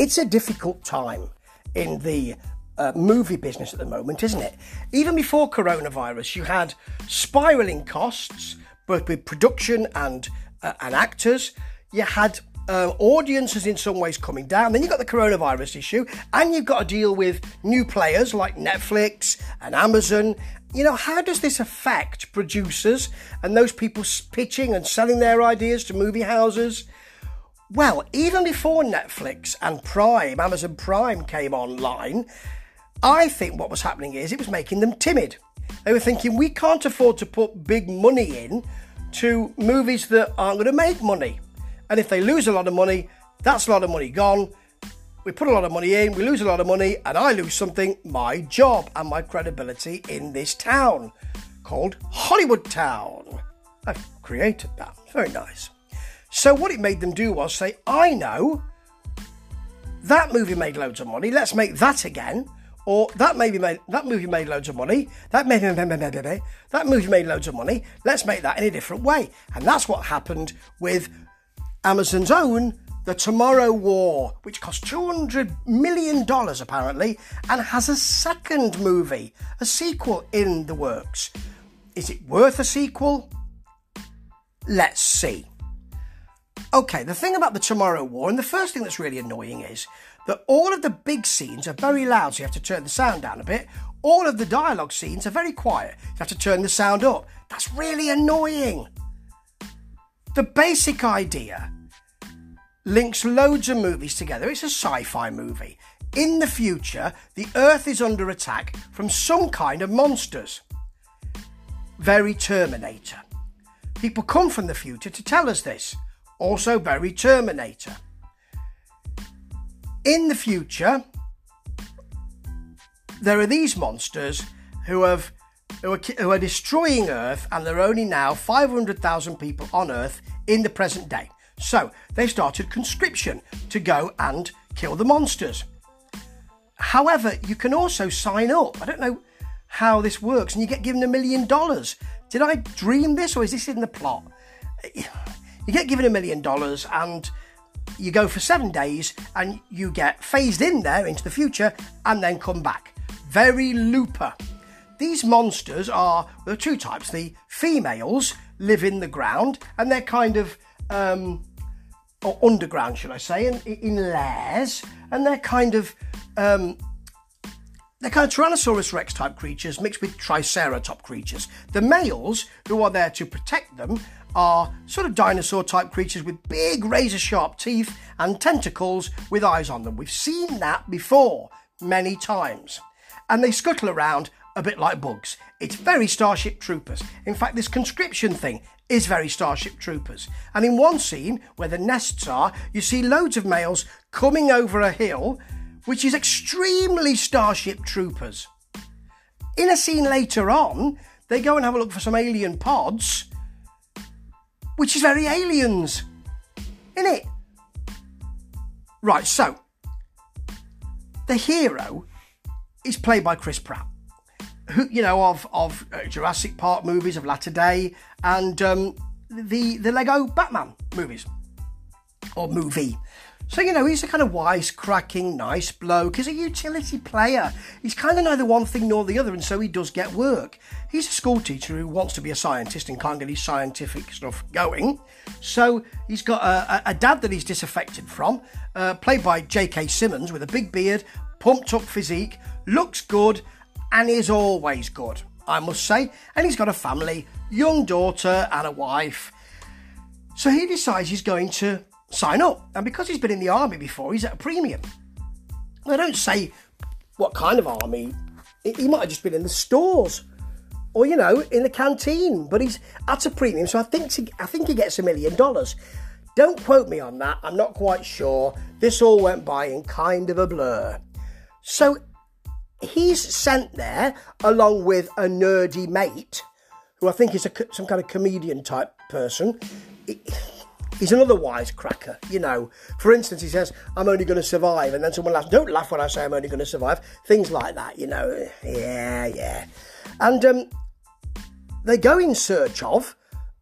it's a difficult time in the uh, movie business at the moment, isn't it? Even before coronavirus, you had spiraling costs, both with production and uh, and actors. You had uh, audiences in some ways coming down. Then you've got the coronavirus issue, and you've got to deal with new players like Netflix and Amazon. You know, how does this affect producers and those people pitching and selling their ideas to movie houses? Well, even before Netflix and Prime, Amazon Prime came online, I think what was happening is it was making them timid. They were thinking, we can't afford to put big money in to movies that aren't going to make money. And if they lose a lot of money, that's a lot of money gone. We put a lot of money in, we lose a lot of money, and I lose something my job and my credibility in this town called Hollywood Town. I've created that. Very nice. So, what it made them do was say, I know that movie made loads of money, let's make that again. Or that movie made that movie made loads of money. That movie, that movie made loads of money. Let's make that in a different way. And that's what happened with Amazon's own The Tomorrow War, which cost $200 million apparently and has a second movie, a sequel in the works. Is it worth a sequel? Let's see. Okay, the thing about the Tomorrow War, and the first thing that's really annoying is that all of the big scenes are very loud, so you have to turn the sound down a bit. All of the dialogue scenes are very quiet, you have to turn the sound up. That's really annoying. The basic idea links loads of movies together. It's a sci fi movie. In the future, the Earth is under attack from some kind of monsters. Very Terminator. People come from the future to tell us this. Also, very Terminator. In the future, there are these monsters who have who are, who are destroying Earth, and there are only now 500,000 people on Earth in the present day. So they started conscription to go and kill the monsters. However, you can also sign up. I don't know how this works, and you get given a million dollars. Did I dream this, or is this in the plot? You get given a million dollars, and you go for seven days, and you get phased in there into the future, and then come back. Very looper. These monsters are there are two types. The females live in the ground, and they're kind of um, or underground, should I say, in, in lairs, and they're kind of um, they're kind of Tyrannosaurus rex type creatures mixed with Triceratop creatures. The males, who are there to protect them, are sort of dinosaur type creatures with big razor sharp teeth and tentacles with eyes on them. We've seen that before many times. And they scuttle around a bit like bugs. It's very Starship Troopers. In fact, this conscription thing is very Starship Troopers. And in one scene where the nests are, you see loads of males coming over a hill, which is extremely Starship Troopers. In a scene later on, they go and have a look for some alien pods, which is very aliens. In it? Right, so the hero is played by Chris Pratt who you know of of uh, Jurassic Park movies of latter day and um, the the Lego Batman movies or movie. So you know he's a kind of wisecracking, nice bloke. He's a utility player. He's kind of neither one thing nor the other, and so he does get work. He's a school teacher who wants to be a scientist and can't get his scientific stuff going. So he's got a, a dad that he's disaffected from, uh, played by J.K. Simmons with a big beard, pumped up physique, looks good, and is always good, I must say. And he's got a family, young daughter, and a wife. So he decides he's going to sign up. And because he's been in the army before, he's at a premium. They don't say what kind of army. He might have just been in the stores or you know in the canteen but he's at a premium so i think i think he gets a million dollars don't quote me on that i'm not quite sure this all went by in kind of a blur so he's sent there along with a nerdy mate, who I think is a, some kind of comedian type person. He's another wisecracker, you know. For instance, he says, I'm only going to survive. And then someone laughs, Don't laugh when I say I'm only going to survive. Things like that, you know. Yeah, yeah. And um, they go in search of,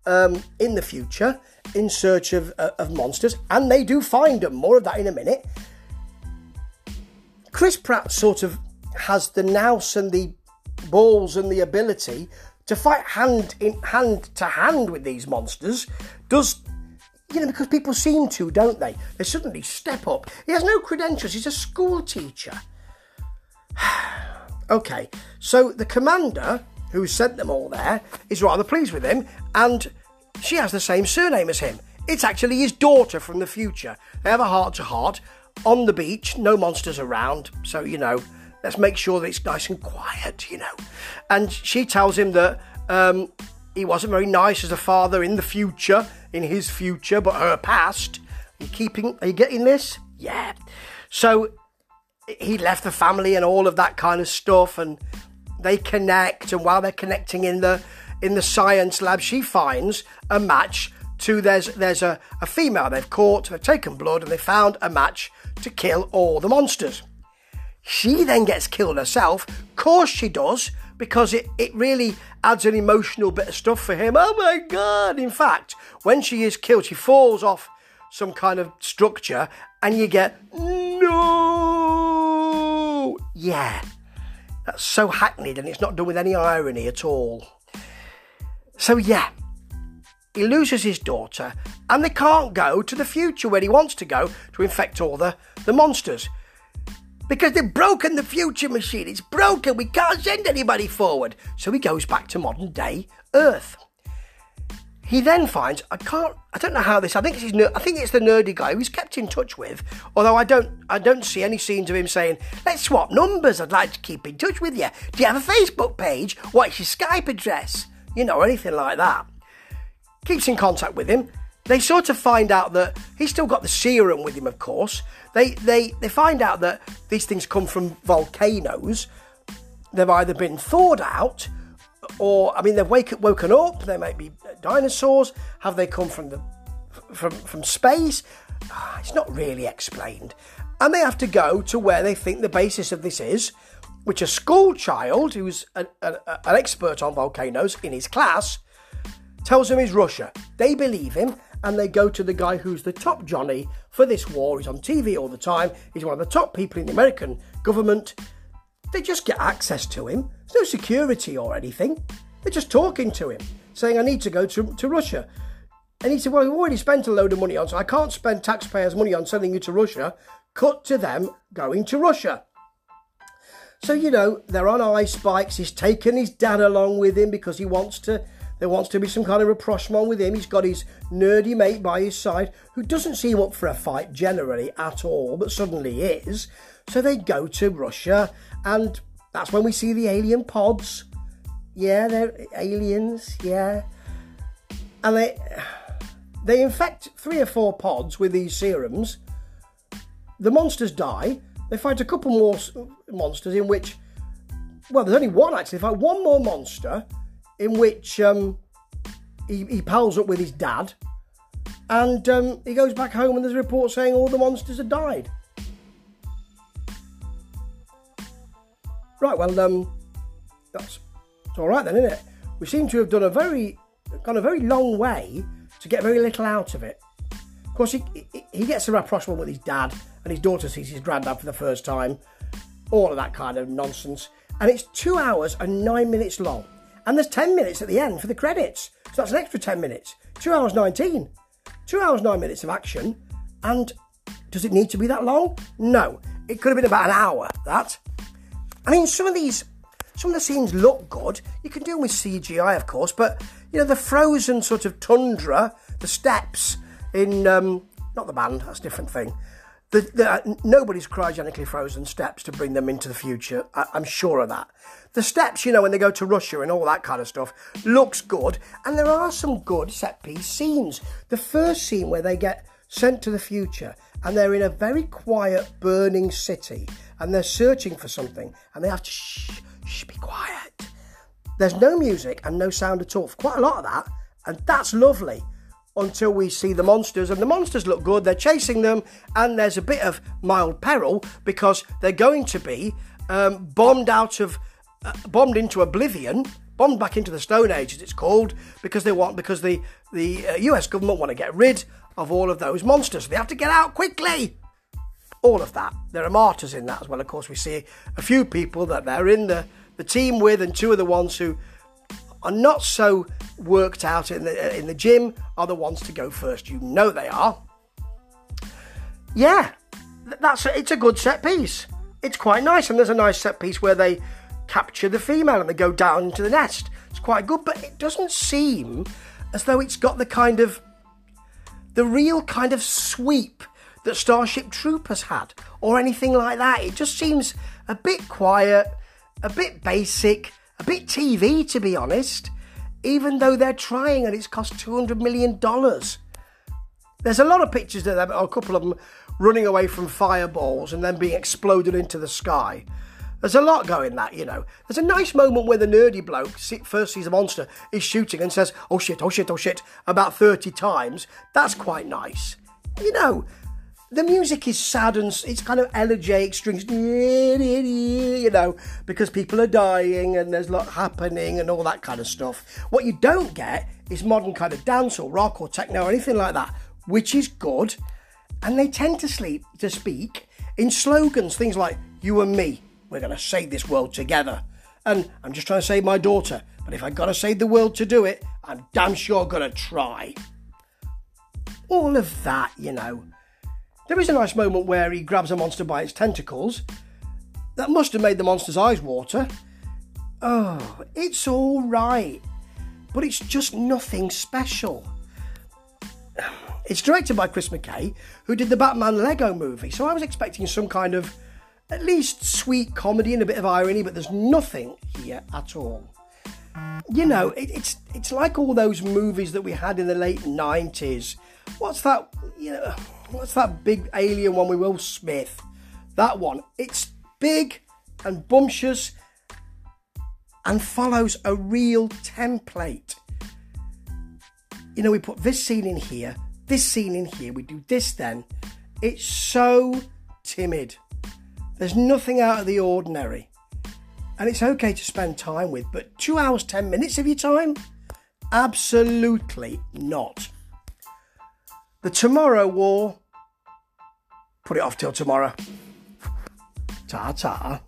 um, in the future, in search of, uh, of monsters. And they do find them. More of that in a minute. Chris Pratt sort of has the nous and the balls and the ability to fight hand in hand to hand with these monsters. Does you know because people seem to, don't they? They suddenly step up. He has no credentials. He's a school teacher. okay, so the commander who sent them all there is rather pleased with him, and she has the same surname as him. It's actually his daughter from the future. They have a heart to heart on the beach, no monsters around, so you know, let's make sure that it's nice and quiet, you know. And she tells him that um, he wasn't very nice as a father in the future, in his future, but her past. Are you keeping? Are you getting this? Yeah. So he left the family and all of that kind of stuff, and they connect. And while they're connecting in the in the science lab, she finds a match to there's there's a, a female they've caught, they've taken blood, and they found a match to kill all the monsters. She then gets killed herself. Course she does, because it, it really adds an emotional bit of stuff for him. Oh my god! In fact, when she is killed, she falls off some kind of structure, and you get no. Yeah, that's so hackneyed, and it's not done with any irony at all. So yeah, he loses his daughter, and they can't go to the future where he wants to go to infect all the, the monsters. Because they've broken the future machine. It's broken. We can't send anybody forward. So he goes back to modern day Earth. He then finds I can't I don't know how this I think it's I think it's the nerdy guy who's kept in touch with although I don't I don't see any scenes of him saying let's swap numbers I'd like to keep in touch with you do you have a Facebook page what's your Skype address you know anything like that keeps in contact with him. They sort of find out that he's still got the serum with him, of course. They they they find out that these things come from volcanoes. They've either been thawed out, or I mean, they've wake, woken up. They might be dinosaurs. Have they come from the from from space? Ah, it's not really explained. And they have to go to where they think the basis of this is, which a school child who's an, an, an expert on volcanoes in his class tells them he's Russia. They believe him and they go to the guy who's the top Johnny for this war. He's on TV all the time. He's one of the top people in the American government. They just get access to him. There's no security or anything. They're just talking to him, saying, I need to go to, to Russia. And he said, Well, we've already spent a load of money on, so I can't spend taxpayers' money on sending you to Russia. Cut to them going to Russia. So, you know, they're on ice bikes. He's taken his dad along with him because he wants to there wants to be some kind of rapprochement with him. He's got his nerdy mate by his side who doesn't seem up for a fight generally at all, but suddenly is. So they go to Russia, and that's when we see the alien pods. Yeah, they're aliens, yeah. And they they infect three or four pods with these serums. The monsters die. They fight a couple more monsters in which, well, there's only one actually. They fight one more monster in which um, he, he pals up with his dad and um, he goes back home and there's a report saying all the monsters have died. Right, well, um, that's it's all right then, isn't it? We seem to have done a very, gone a very long way to get very little out of it. Of course, he, he, he gets a rapprochement with his dad, and his daughter sees his granddad for the first time. All of that kind of nonsense. And it's two hours and nine minutes long. And there's 10 minutes at the end for the credits. So that's an extra 10 minutes. 2 hours 19. 2 hours 9 minutes of action. And does it need to be that long? No. It could have been about an hour, that. I mean, some of these, some of the scenes look good. You can do them with CGI, of course, but, you know, the frozen sort of tundra, the steppes in, um, not the band, that's a different thing. The, the, uh, nobody's cryogenically frozen steps to bring them into the future. I, I'm sure of that. The steppes, you know, when they go to Russia and all that kind of stuff, looks good. And there are some good set piece scenes. The first scene where they get sent to the future and they're in a very quiet, burning city and they're searching for something and they have to shh, shh, be quiet. There's no music and no sound at all for quite a lot of that. And that's lovely until we see the monsters, and the monsters look good. They're chasing them, and there's a bit of mild peril because they're going to be um, bombed out of, uh, bombed into oblivion, bombed back into the Stone Age, as it's called, because they want because the the uh, U.S. government want to get rid of all of those monsters. They have to get out quickly. all of that. There are martyrs in that as well. Of course, we see a few people that they're in the, the team with, and two of the ones who are not so worked out in the in the gym are the ones to go first. You know they are. Yeah, that's a, it's a good set piece. It's quite nice, and there's a nice set piece where they capture the female and they go down into the nest. It's quite good, but it doesn't seem as though it's got the kind of the real kind of sweep that Starship Troopers had, or anything like that. It just seems a bit quiet, a bit basic, a bit TV, to be honest. Even though they're trying and it's cost $200 million. There's a lot of pictures of them, a couple of them running away from fireballs and then being exploded into the sky. There's a lot going that, you know. There's a nice moment where the nerdy bloke first sees a monster, is shooting and says, oh shit, oh shit, oh shit, about 30 times. That's quite nice. You know, the music is sad and it's kind of elegiac strings, you know, because people are dying and there's a lot happening and all that kind of stuff. What you don't get is modern kind of dance or rock or techno or anything like that, which is good. And they tend to sleep to speak in slogans, things like "You and me, we're going to save this world together," and "I'm just trying to save my daughter, but if I've got to save the world to do it, I'm damn sure going to try." All of that, you know there is a nice moment where he grabs a monster by its tentacles. That must have made the monster's eyes water. Oh, it's all right, but it's just nothing special. It's directed by Chris McKay, who did the Batman Lego movie, so I was expecting some kind of at least sweet comedy and a bit of irony, but there's nothing here at all. You know, it, it's it's like all those movies that we had in the late '90s. What's that? You know what's that big alien one with Will Smith? That one. It's big and bumptious and follows a real template. You know, we put this scene in here, this scene in here, we do this then. It's so timid. There's nothing out of the ordinary. And it's okay to spend time with, but two hours, ten minutes of your time? Absolutely not. The Tomorrow War, put it off till tomorrow. Ta ta.